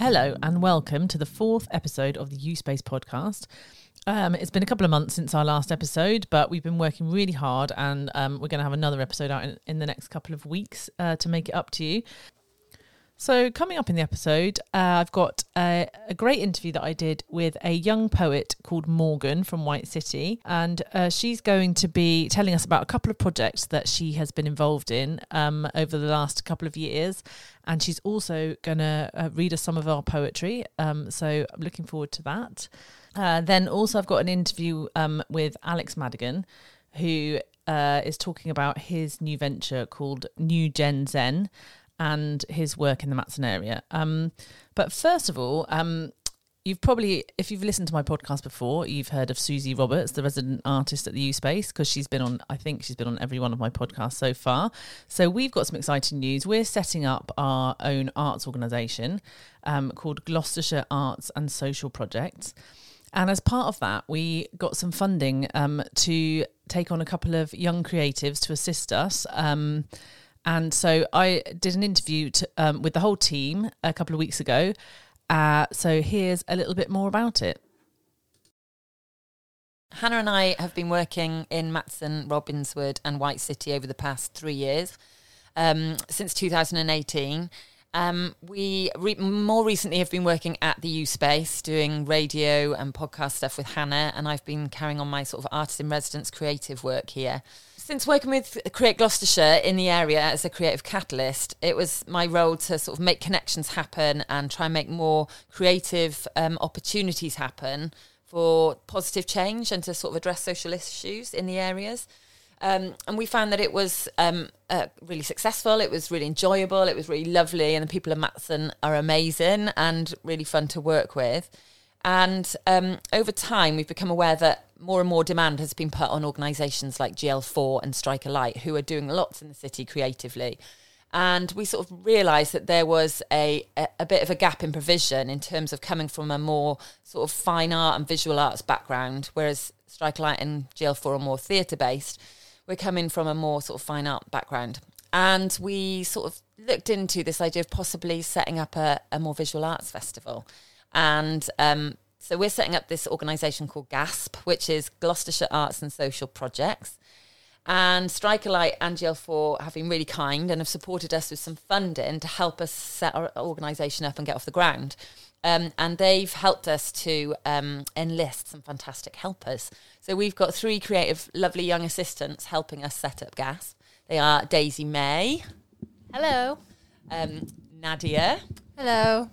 Hello, and welcome to the fourth episode of the Ewe Space podcast. Um, it's been a couple of months since our last episode, but we've been working really hard, and um, we're going to have another episode out in, in the next couple of weeks uh, to make it up to you. So, coming up in the episode, uh, I've got a, a, great interview that I did with a young poet called Morgan from White City. And uh, she's going to be telling us about a couple of projects that she has been involved in um, over the last couple of years. And she's also going to uh, read us some of our poetry. Um, so, I'm looking forward to that. Uh, then, also, I've got an interview um, with Alex Madigan, who uh, is talking about his new venture called New Gen Zen and his work in the Matson area. Um, but first of all, um, you've probably, if you've listened to my podcast before, you've heard of Susie Roberts, the resident artist at the Ewe Space, because she's been on, I think she's been on every one of my podcasts so far. So we've got some exciting news. We're setting up our own arts organisation um, called Gloucestershire Arts and Social Projects. And as part of that, we got some funding um, to take on a couple of young creatives to assist us. Um, and so I did an interview to, um, with the whole team a couple of weeks ago. Uh, so here's a little bit more about it. Hannah and I have been working in Matson, Robbinswood, and White City over the past three years, um, since 2018. Um, we re- more recently have been working at the Ewe Space, doing radio and podcast stuff with Hannah, and I've been carrying on my sort of artist in residence creative work here. Since working with Create Gloucestershire in the area as a creative catalyst, it was my role to sort of make connections happen and try and make more creative um, opportunities happen for positive change and to sort of address social issues in the areas. Um, and we found that it was um, uh, really successful. It was really enjoyable. It was really lovely, and the people of Matson are amazing and really fun to work with. And um, over time, we've become aware that more and more demand has been put on organisations like GL4 and Strike a Light, who are doing lots in the city creatively. And we sort of realised that there was a, a, a, bit of a gap in provision in terms of coming from a more sort of fine art and visual arts background, whereas Strike a Light and GL4 are more theatre based. We're coming from a more sort of fine art background. And we sort of looked into this idea of possibly setting up a, a more visual arts festival. And um, so we're setting up this organisation called GASP, which is Gloucestershire Arts and Social Projects. And Strike a Light and GL4 have been really kind and have supported us with some funding to help us set our organisation up and get off the ground. Um, and they've helped us to um, enlist some fantastic helpers. So we've got three creative, lovely young assistants helping us set up GASP. They are Daisy May. Hello. Um, Nadia. Hello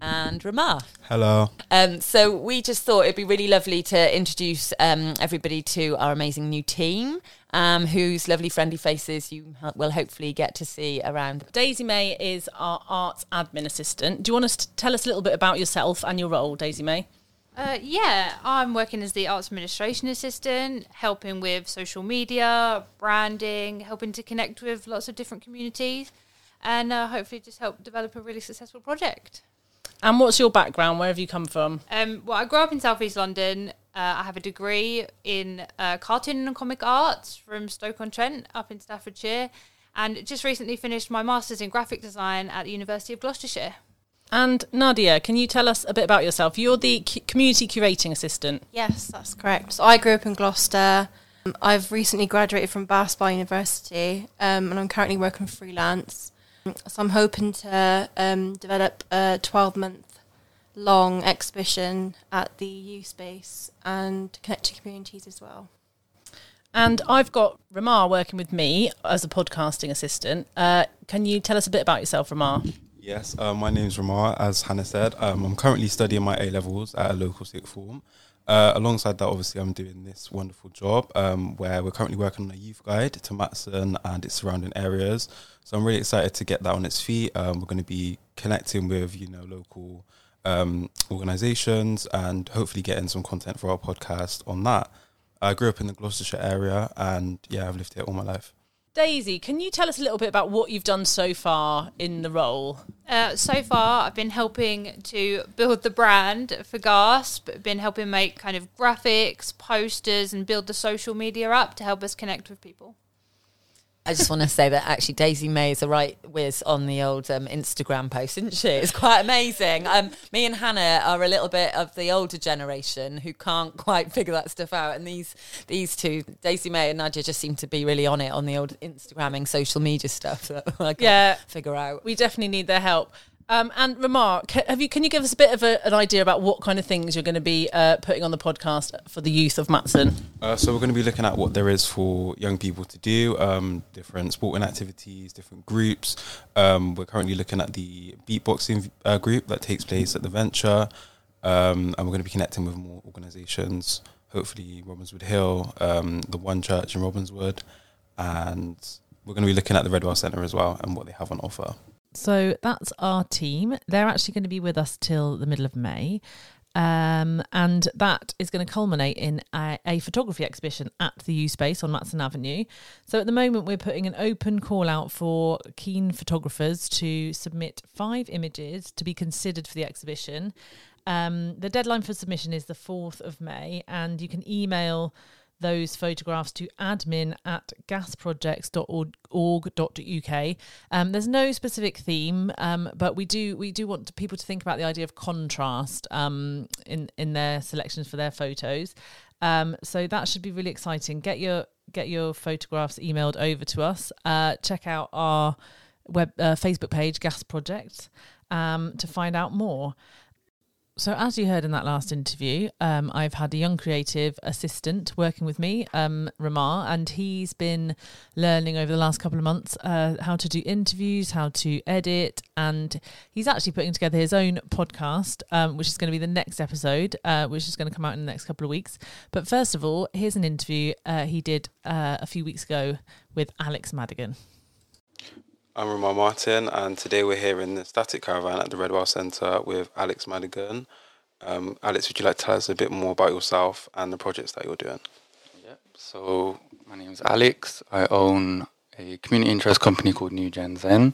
and Ramar. Hello. Um, so we just thought it'd be really lovely to introduce um, everybody to our amazing new team, um, whose lovely friendly faces you will hopefully get to see around. Daisy May is our arts admin assistant. Do you want to tell us a little bit about yourself and your role, Daisy May? Uh, yeah, I'm working as the arts administration assistant, helping with social media, branding, helping to connect with lots of different communities, and uh, hopefully just help develop a really successful project. And what's your background? Where have you come from? Um, well, I grew up in Southeast London. Uh, I have a degree in uh, cartoon and comic arts from Stoke on Trent up in Staffordshire, and just recently finished my master's in graphic design at the University of Gloucestershire. And Nadia, can you tell us a bit about yourself? You're the community curating assistant. Yes, that's correct. So I grew up in Gloucester. I've recently graduated from Bath Spa University, um, and I'm currently working freelance. So I'm hoping to um, develop a 12 month long exhibition at the Ewe Space and connect to communities as well. And I've got Ramar working with me as a podcasting assistant. Uh, can you tell us a bit about yourself, Ramar? Yes, uh, my name is Ramar, as Hannah said. Um, I'm currently studying my A levels at a local sixth form. Uh, alongside that, obviously, I'm doing this wonderful job um, where we're currently working on a youth guide to Matson and its surrounding areas. So I'm really excited to get that on its feet. Um, we're going to be connecting with you know local um, organisations and hopefully getting some content for our podcast on that. I grew up in the Gloucestershire area, and yeah, I've lived here all my life. Daisy, can you tell us a little bit about what you've done so far in the role? Uh, so far, I've been helping to build the brand for Gasp, been helping make kind of graphics, posters, and build the social media up to help us connect with people. I just want to say that actually Daisy May is a right whiz on the old um, Instagram post, isn't she? It's quite amazing. Um, me and Hannah are a little bit of the older generation who can't quite figure that stuff out, and these these two, Daisy May and Nadia, just seem to be really on it on the old Instagramming social media stuff that I can't Yeah. figure out. We definitely need their help. Um, and Ramar, have you? Can you give us a bit of a, an idea about what kind of things you're going to be uh, putting on the podcast for the youth of Matson? Uh, so we're going to be looking at what there is for young people to do, um, different sporting activities, different groups. Um, we're currently looking at the beatboxing uh, group that takes place at the Venture, um, and we're going to be connecting with more organisations. Hopefully, Robbinswood Hill, um, the One Church in Robbinswood, and we're going to be looking at the Redwell Centre as well and what they have on offer. So that's our team. They're actually going to be with us till the middle of May. Um, and that is going to culminate in a, a photography exhibition at the Ewe Space on Matson Avenue. So at the moment, we're putting an open call out for keen photographers to submit five images to be considered for the exhibition. Um, the deadline for submission is the 4th of May, and you can email those photographs to admin at gasprojects.org.uk. Um, there's no specific theme, um, but we do we do want people to think about the idea of contrast um, in in their selections for their photos. Um, so that should be really exciting. Get your get your photographs emailed over to us. Uh, check out our web uh, Facebook page, GASP Project, um, to find out more. So, as you heard in that last interview, um, I've had a young creative assistant working with me, um, Ramar, and he's been learning over the last couple of months uh, how to do interviews, how to edit, and he's actually putting together his own podcast, um, which is going to be the next episode, uh, which is going to come out in the next couple of weeks. But first of all, here's an interview uh, he did uh, a few weeks ago with Alex Madigan. I'm Ramar Martin, and today we're here in the Static Caravan at the Redwell Centre with Alex Madigan. Um, Alex, would you like to tell us a bit more about yourself and the projects that you're doing? Yep. So my name is Alex. I own a community interest company called New Gen Zen,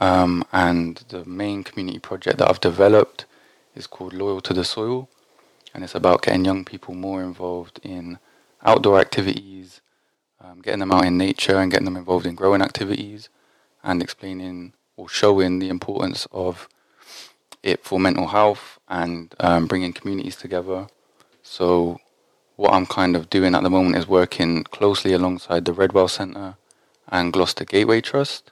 um, and the main community project that I've developed is called Loyal to the Soil, and it's about getting young people more involved in outdoor activities, um, getting them out in nature, and getting them involved in growing activities, and explaining or showing the importance of it for mental health and um, bringing communities together. So what I'm kind of doing at the moment is working closely alongside the Redwell Centre and Gloucester Gateway Trust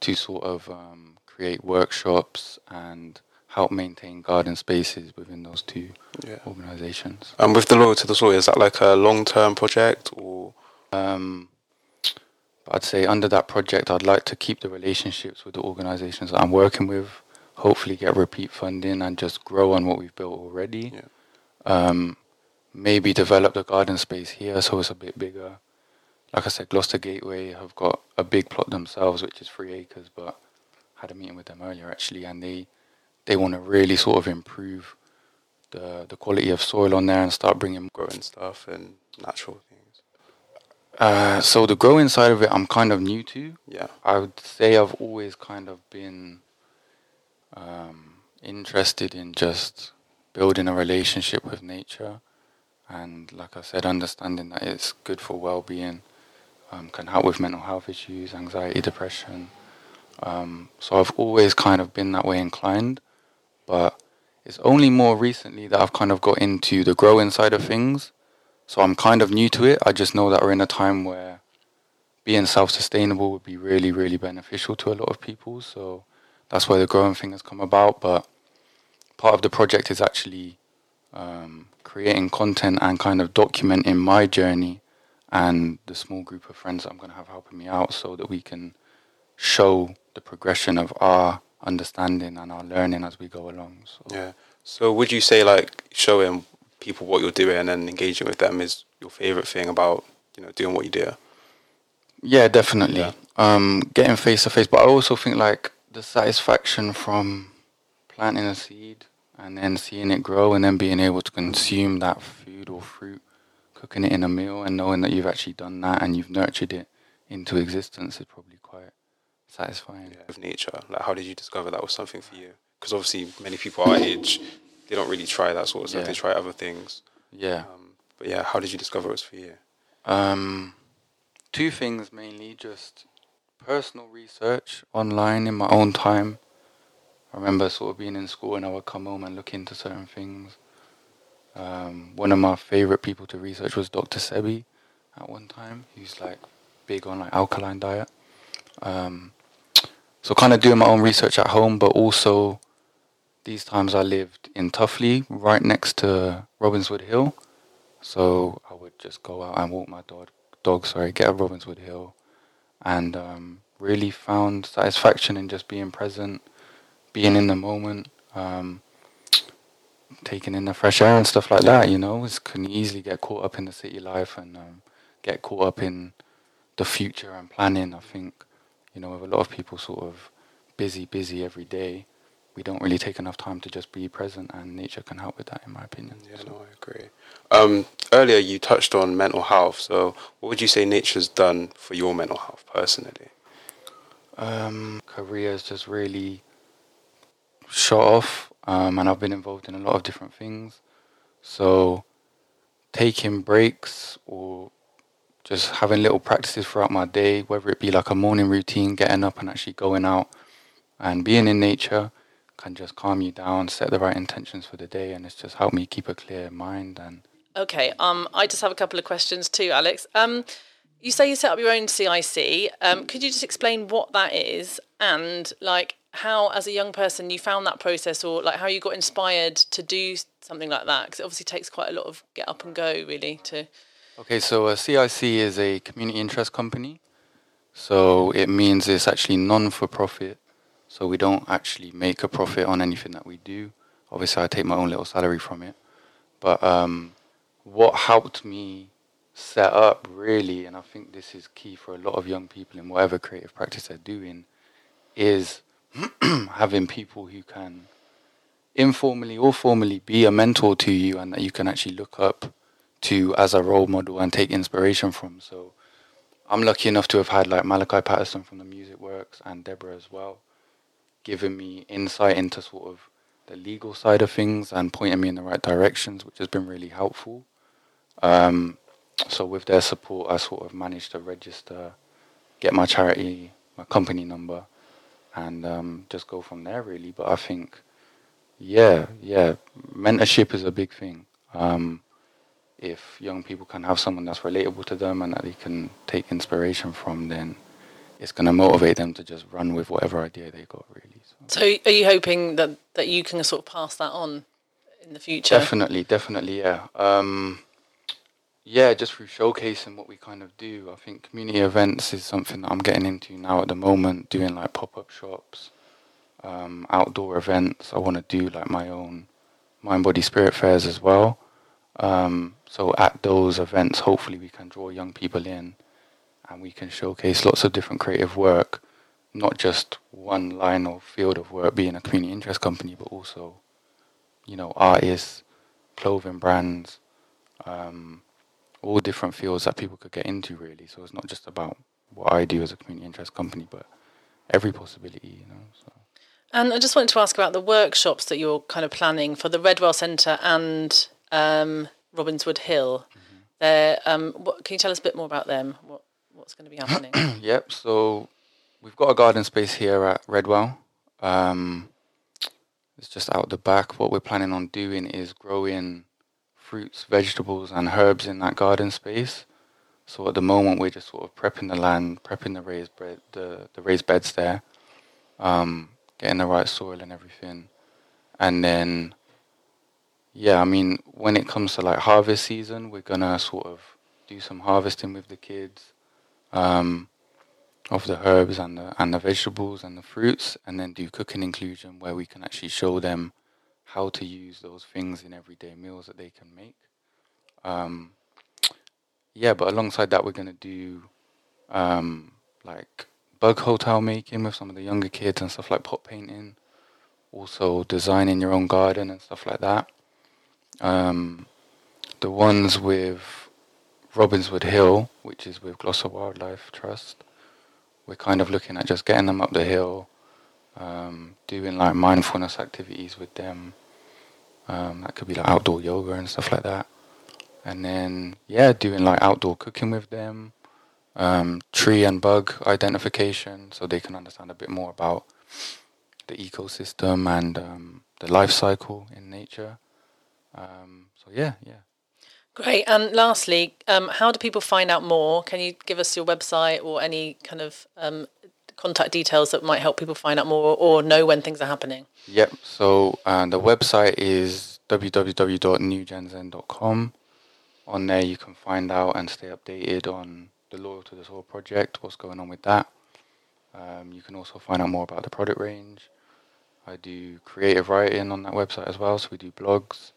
to sort of um, create workshops and help maintain garden spaces within those two Yeah. organisations. And with the Loyal to the Soil, is that like a long term project or? Um, I'd say under that project, I'd like to keep the relationships with the organisations that I'm working with, hopefully get repeat funding and just grow on what we've built already. Yeah. Um, maybe develop the garden space here so it's a bit bigger. Like I said, Gloucester Gateway have got a big plot themselves, which is three acres, but I had a meeting with them earlier actually, and they they want to really sort of improve the the quality of soil on there and start bringing growing stuff and natural things? Uh, so the growing side of it, I'm kind of new to. Yeah. I would say I've always kind of been um, interested in just building a relationship with nature, and like I said, understanding that it's good for well-being, um, can help with mental health issues, anxiety, depression. Um, so I've always kind of been that way inclined, but it's only more recently that I've kind of got into the growing side of things. So I'm kind of new to it. I just know that we're in a time where being self-sustainable would be really, really beneficial to a lot of people. So that's why the growing thing has come about. But part of the project is actually um, creating content and kind of documenting my journey and the small group of friends that I'm going to have helping me out, so that we can show the progression of our understanding and our learning as we go along. So Yeah. So would you say like showing people what you're doing and engaging with them is your favorite thing about you know doing what you do? Yeah, definitely. Yeah. Um, getting face to face, but I also think like the satisfaction from planting a seed and then seeing it grow and then being able to consume that food or fruit, cooking it in a meal and knowing that you've actually done that and you've nurtured it into existence is probably quite satisfying. Of nature, like how did you discover that was something for you? Because obviously many people our age, they don't really try that sort of stuff. Yeah. They try other things. Yeah. Um, but yeah, how did you discover it was for you? Um, two things mainly just personal research online in my own time. I remember sort of being in school and I would come home and look into certain things. Um, one of my favorite people to research was Dr. Sebi at one time. He's like big on like alkaline diet. Um, so kind of doing my own research at home, but also these times I lived in Tuffley, right next to Robbinswood Hill. So I would just go out and walk my dog, dog sorry, get a Robbinswood Hill, and um, really found satisfaction in just being present, being in the moment, um, taking in the fresh air and stuff like that. You know, it can easily get caught up in the city life and um, get caught up in the future and planning. I think, you know, with a lot of people sort of busy, busy every day, we don't really take enough time to just be present, and nature can help with that, in my opinion. Yeah, so. no, I agree. Um, earlier, you touched on mental health. So, what would you say nature's done for your mental health personally? Um, career has just really shot off, um, and I've been involved in a lot of different things. So, taking breaks or just having little practices throughout my day, whether it be like a morning routine, getting up and actually going out and being in nature can just calm you down, set the right intentions for the day, and it's just helped me keep a clear mind. And okay, um, I just have a couple of questions too, Alex. Um, you say you set up your own CIC. Um, could you just explain what that is and like how, as a young person, you found that process, or like how you got inspired to do something like that? Because it obviously takes quite a lot of get up and go, really. To okay, so a CIC is a community interest company. So it means it's actually non-for-profit so we don't actually make a profit on anything that we do. Obviously, I take my own little salary from it. But um, what helped me set up really, and I think this is key for a lot of young people in whatever creative practice they're doing, is having people who can informally or formally be a mentor to you and that you can actually look up to as a role model and take inspiration from. So I'm lucky enough to have had like Malachi Patterson from the Music Works and Deborah as well given me insight into sort of the legal side of things and pointing me in the right directions, which has been really helpful. Um, so with their support, I sort of managed to register, get my charity, my company number, and um, just go from there really. But I think, yeah, yeah, mentorship is a big thing. Um, if young people can have someone that's relatable to them and that they can take inspiration from, then it's going to motivate them to just run with whatever idea they got really so. so are you hoping that that you can sort of pass that on in the future? Definitely definitely yeah. Um, yeah just through showcasing what we kind of do i think community events is something that i'm getting into now at the moment doing like pop-up shops um, outdoor events. I want to do like my own mind body spirit fairs as well. Um, so at those events hopefully we can draw young people in and we can showcase lots of different creative work, not just one line or field of work being a community interest company, but also, you know, artists, clothing brands, um, all different fields that people could get into really. So it's not just about what I do as a community interest company, but every possibility, you know. So. And I just wanted to ask about the workshops that you're kind of planning for the Redwell Centre and um, Robbinswood Hill. Mm-hmm. There, um, what, can you tell us a bit more about them? What what's going to be happening? yep. So we've got a garden space here at Redwell. Um, it's just out the back. What we're planning on doing is growing fruits, vegetables, and herbs in that garden space. So at the moment, we're just sort of prepping the land, prepping the raised bed, the, the raised beds there, um, getting the right soil and everything, and then, yeah, I mean, when it comes to like harvest season, we're gonna sort of do some harvesting with the kids, um, of the herbs and the and the vegetables and the fruits, and then do cooking inclusion where we can actually show them how to use those things in everyday meals that they can make. Um, yeah, but alongside that, we're gonna do um, like bug hotel making with some of the younger kids and stuff like pot painting. Also, designing your own garden and stuff like that. Um, the ones with Robbinswood Hill, which is with Gloucester Wildlife Trust, we're kind of looking at just getting them up the hill, um, doing like mindfulness activities with them. Um, that could be like outdoor yoga and stuff like that. And then, yeah, doing like outdoor cooking with them, um, tree and bug identification, so they can understand a bit more about the ecosystem and um, the life cycle in nature. Um, so yeah, yeah. Great. And lastly, um, how do people find out more? Can you give us your website or any kind of um, contact details that might help people find out more or know when things are happening? Yep. So uh, the website is www.newgenzen.com. On there, you can find out and stay updated on the Loyal to the Soil project, what's going on with that. Um, you can also find out more about the product range. I do creative writing on that website as well, so we do blogs.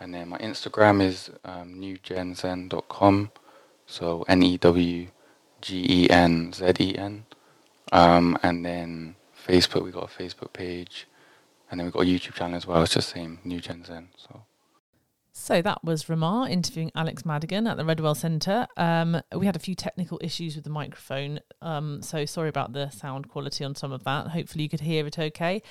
And then my Instagram is um, newgenzen.com, so N E W G E N Z E N. Um, and then Facebook, we got a Facebook page, and then we've got a YouTube channel as well. It's just the same New Gen Zen. So So that was Ramar interviewing Alex Madigan at the Redwell Centre. Um, we had a few technical issues with the microphone, um, so sorry about the sound quality on some of that. Hopefully, you could hear it okay.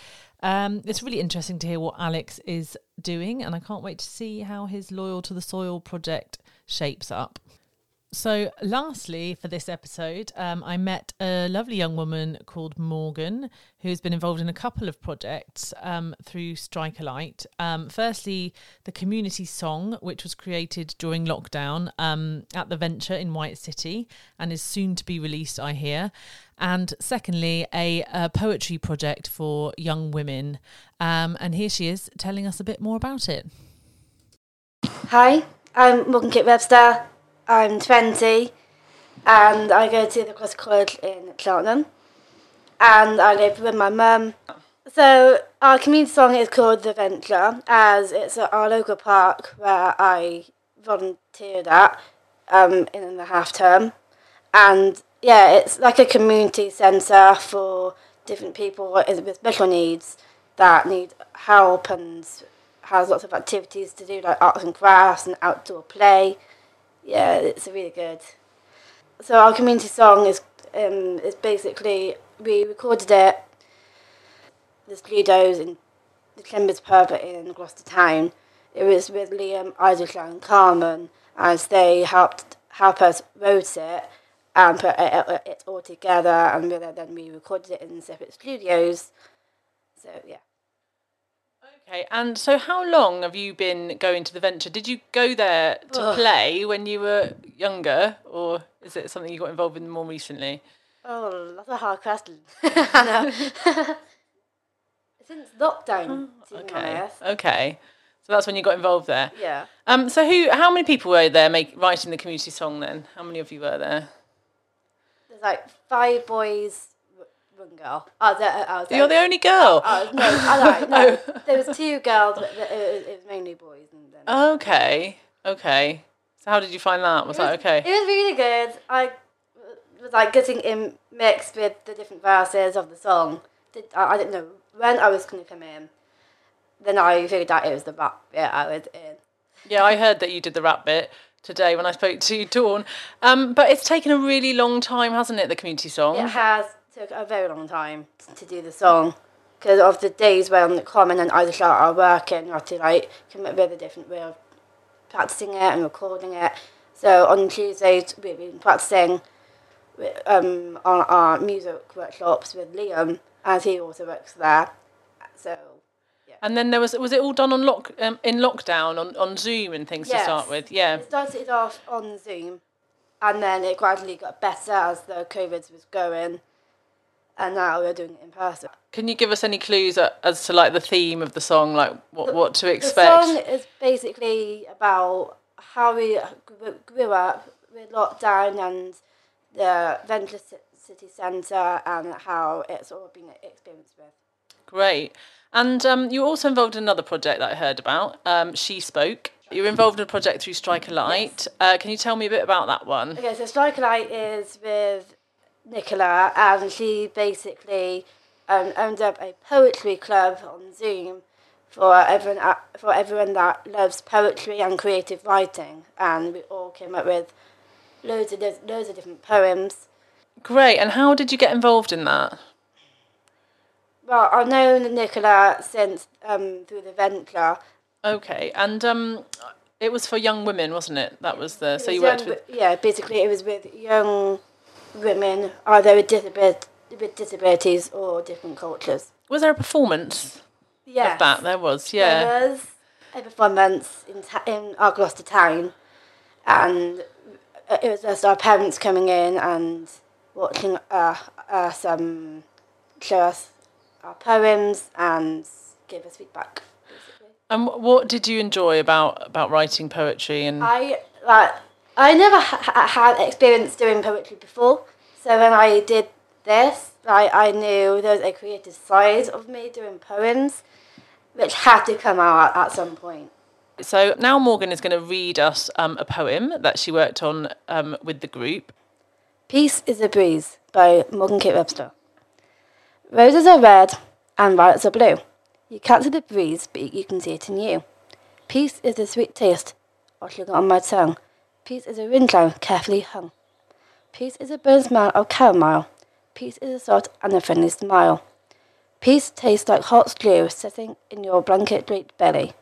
Um, it's really interesting to hear what Alex is doing, and I can't wait to see how his Loyal to the Soil project shapes up. So, lastly, for this episode, um, I met a lovely young woman called Morgan who's been involved in a couple of projects um, through Strike a Light. Um, firstly, the community song, which was created during lockdown um, at the Venture in White City and is soon to be released, I hear. And secondly, a, a poetry project for young women. Um, and here she is telling us a bit more about it. Hi, I'm Morgan Kate Webster. I'm 20 and I go to the Cross College in Cheltenham and I live with my mum. So our community song is called The Venture as it's at our local park where I volunteered at um, in the half term. And yeah, it's like a community centre for different people with special needs that need help and has lots of activities to do like arts and crafts and outdoor play. Yeah, it's really good. So our community song is um, is basically we recorded it the studios in the Climbers Pub in Gloucester Town. It was with Liam, Isaac and Carmen as they helped help us wrote it and put it, it all together and then we recorded it in separate studios. So yeah. Okay, and so how long have you been going to the venture? Did you go there to Ugh. play when you were younger, or is it something you got involved in more recently? Oh, that's a hard question. Since lockdown, to Okay, okay, so that's when you got involved there. Yeah. Um, so who, how many people were there make, writing the community song then? How many of you were there? There's like five boys, one girl. I was I was. You're the only girl. Oh, no, I no. There was two girls, but it was, it was mainly boys. And then Okay, okay. So how did you find that? Was was, that okay? It was really good. I was like getting in mixed with the different verses of the song. Did, I, I didn't know when I was going to come in. Then I figured out it was the rap bit I was in. Yeah, I heard that you did the rap bit today when I spoke to Dawn. Um, but it's taken a really long time, hasn't it? The community song. It has took a very long time to do the song because of the days when Carmen and Isaac are working. You have to like come up with a different way of practicing it and recording it. So on Tuesdays we've been practicing with, um, on our music workshops with Liam, as he also works there. So And then there was was it all done on lock um, in lockdown on, on Zoom and things to start with? Yeah. it started off on Zoom, and then it gradually got better as the COVID was going, and now we're doing it in person. Can you give us any clues as to like the theme of the song, like what what to expect? The song is basically about how we grew, up with lockdown and the Venture City Centre and how it's all been experienced with. Great. And um, you were also involved in another project that I heard about. Um, she spoke. You're involved in a project through Strike a Light. Uh, can you tell me a bit about that one? Okay, so Strike a Light is with Nicola, and she basically um, owned up a poetry club on Zoom for everyone uh, for everyone that loves poetry and creative writing, and we all came up with loads of loads of different poems. Great. And how did you get involved in that? Well, I've known Nicola since um, through the Venture. Okay. And um, it was for young women, wasn't it? That was the. So It you worked young with. yeah, basically it was with young women, either with, disabil- with disabilities or different cultures. Was there a performance Yes. of that? There was, yeah. There was a performance in, ta- in our Gloucester town, and it was just our parents coming in and watching uh, us um, show us our poems and give us feedback. Basically. And what did you enjoy about about writing poetry? And I like I never ha- ha- had experience doing poetry before, so when I did this, like I knew there was a creative side of me doing poems, which had to come out at, at some point. so now Morgan is going to read us um, a poem that she worked on um, with the group. Peace is a Breeze by Morgan Kate Webster. Roses are red and violets are blue. You can't see the breeze, but you can see it in you. Peace is the sweet taste of sugar on my tongue. Peace is a cloud carefully hung. Peace is a burn smile of chamomile. Peace is a salt and a friendly smile. Peace tastes like hot stew sitting in your blanket draped belly.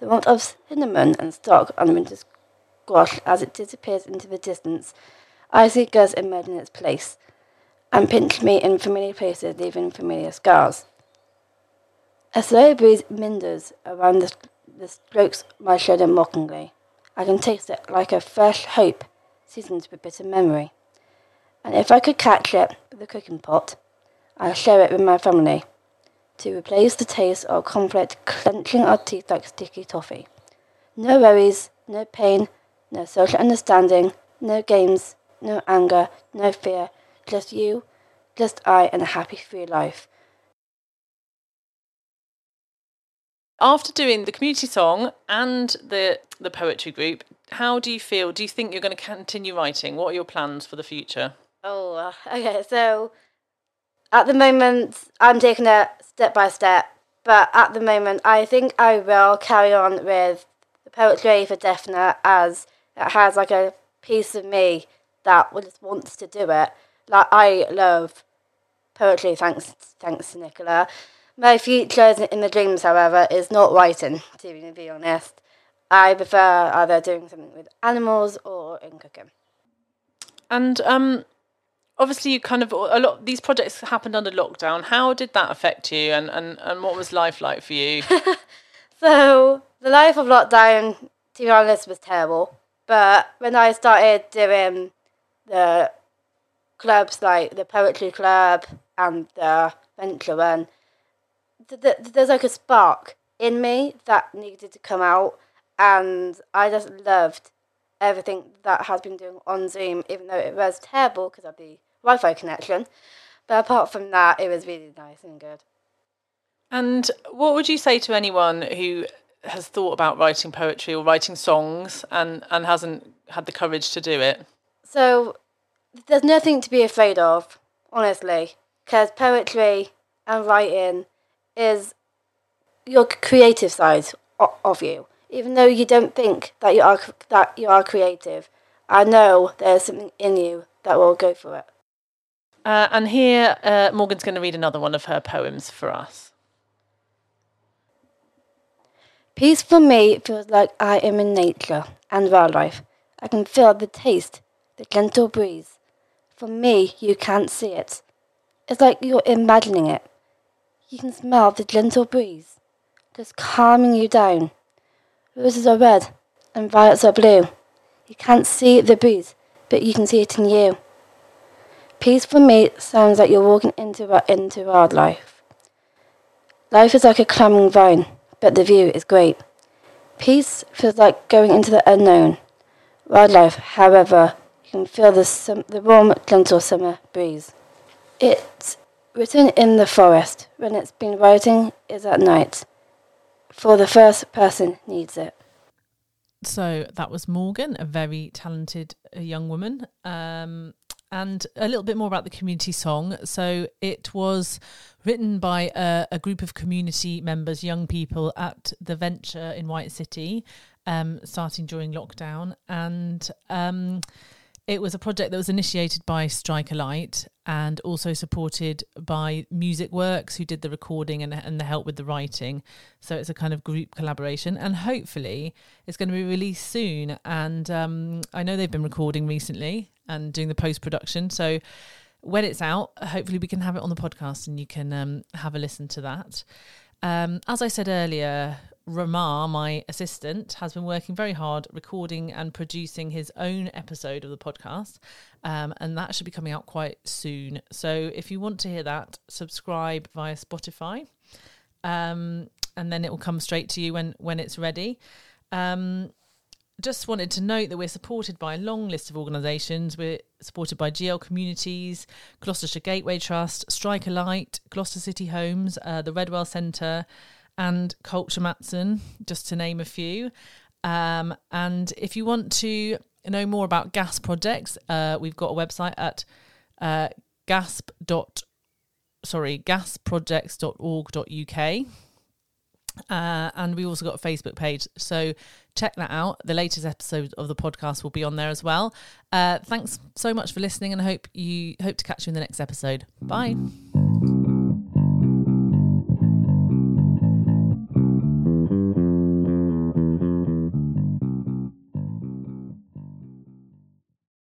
The warmth of cinnamon and stock on winter squash as it disappears into the distance. I see girls emerge in its place and pinch me in familiar places, leaving familiar scars. A slow breeze minders around the, the strokes my shoulder mockingly. I can taste it like a fresh hope seasoned with bitter memory. And if I could catch it with a cooking pot, I'll share it with my family to replace the taste of conflict clenching our teeth like sticky toffee. No worries, no pain, no social understanding, no games, no anger, no fear, just you, just I, and a happy free life. After doing the community song and the the poetry group, how do you feel? Do you think you're going to continue writing? What are your plans for the future? Oh, uh, okay. So at the moment, I'm taking it step by step. But at the moment, I think I will carry on with the poetry for definite, as it has like a piece of me that just wants to do it. Like I love poetry. Thanks, thanks Nicola. My future in the dreams, however, is not writing. To be honest, I prefer either doing something with animals or in cooking. And um, obviously, you kind of a lot. These projects happened under lockdown. How did that affect you? And and and what was life like for you? So the life of lockdown, to be honest, was terrible. But when I started doing the clubs like the poetry club and the venture run, th- th- there's like a spark in me that needed to come out, and I just loved everything that has been doing on Zoom, even though it was terrible because of the Wi-Fi connection. But apart from that, it was really nice and good. And what would you say to anyone who has thought about writing poetry or writing songs and and hasn't had the courage to do it? So there's nothing to be afraid of, honestly, because poetry and writing is your creative side of you. Even though you don't think that you are that you are creative, I know there's something in you that will go for it. Uh, and here, uh, Morgan's going to read another one of her poems for us. Peace for me feels like I am in nature and wildlife. I can feel the taste, the gentle breeze. For me, you can't see it. It's like you're imagining it. You can smell the gentle breeze, just calming you down. Roses are red and violets are blue. You can't see the breeze, but you can see it in you. Peace for me sounds like you're walking into into wildlife. Life is like a climbing vine, but the view is great. Peace feels like going into the unknown. Wildlife, however, you can feel the, the warm, gentle summer breeze. It's written in the forest when it's been writing is at night, for the first person needs it. So that was Morgan, a very talented uh, young woman. Um, and a little bit more about the community song. So it was written by a, a group of community members, young people at the Venture in White City, um, starting during lockdown. And um, it was a project that was initiated by Strike a Light and also supported by Music Works, who did the recording and, and the help with the writing. So it's a kind of group collaboration, and hopefully it's going to be released soon. And um, I know they've been recording recently, and doing the post production. So when it's out, hopefully we can have it on the podcast and you can um, have a listen to that. Um, as I said earlier, Ramar, my assistant, has been working very hard recording and producing his own episode of the podcast, um, and that should be coming out quite soon. So if you want to hear that, subscribe via Spotify, um, and then it will come straight to you when when it's ready. Um, just wanted to note that we're supported by a long list of organisations. We're supported by GL Communities, Gloucestershire Gateway Trust, Strike a Light, Gloucester City Homes, uh, the Redwell Centre, and Culture Matson, just to name a few. Um, and if you want to know more about GASP projects, uh, we've got a website at uh, gasp. Sorry, gasprojects.org.uk. Uh, and we've also got a Facebook page. So check that out. The latest episode of the podcast will be on there as well. Uh, thanks so much for listening and I hope you hope to catch you in the next episode. Bye.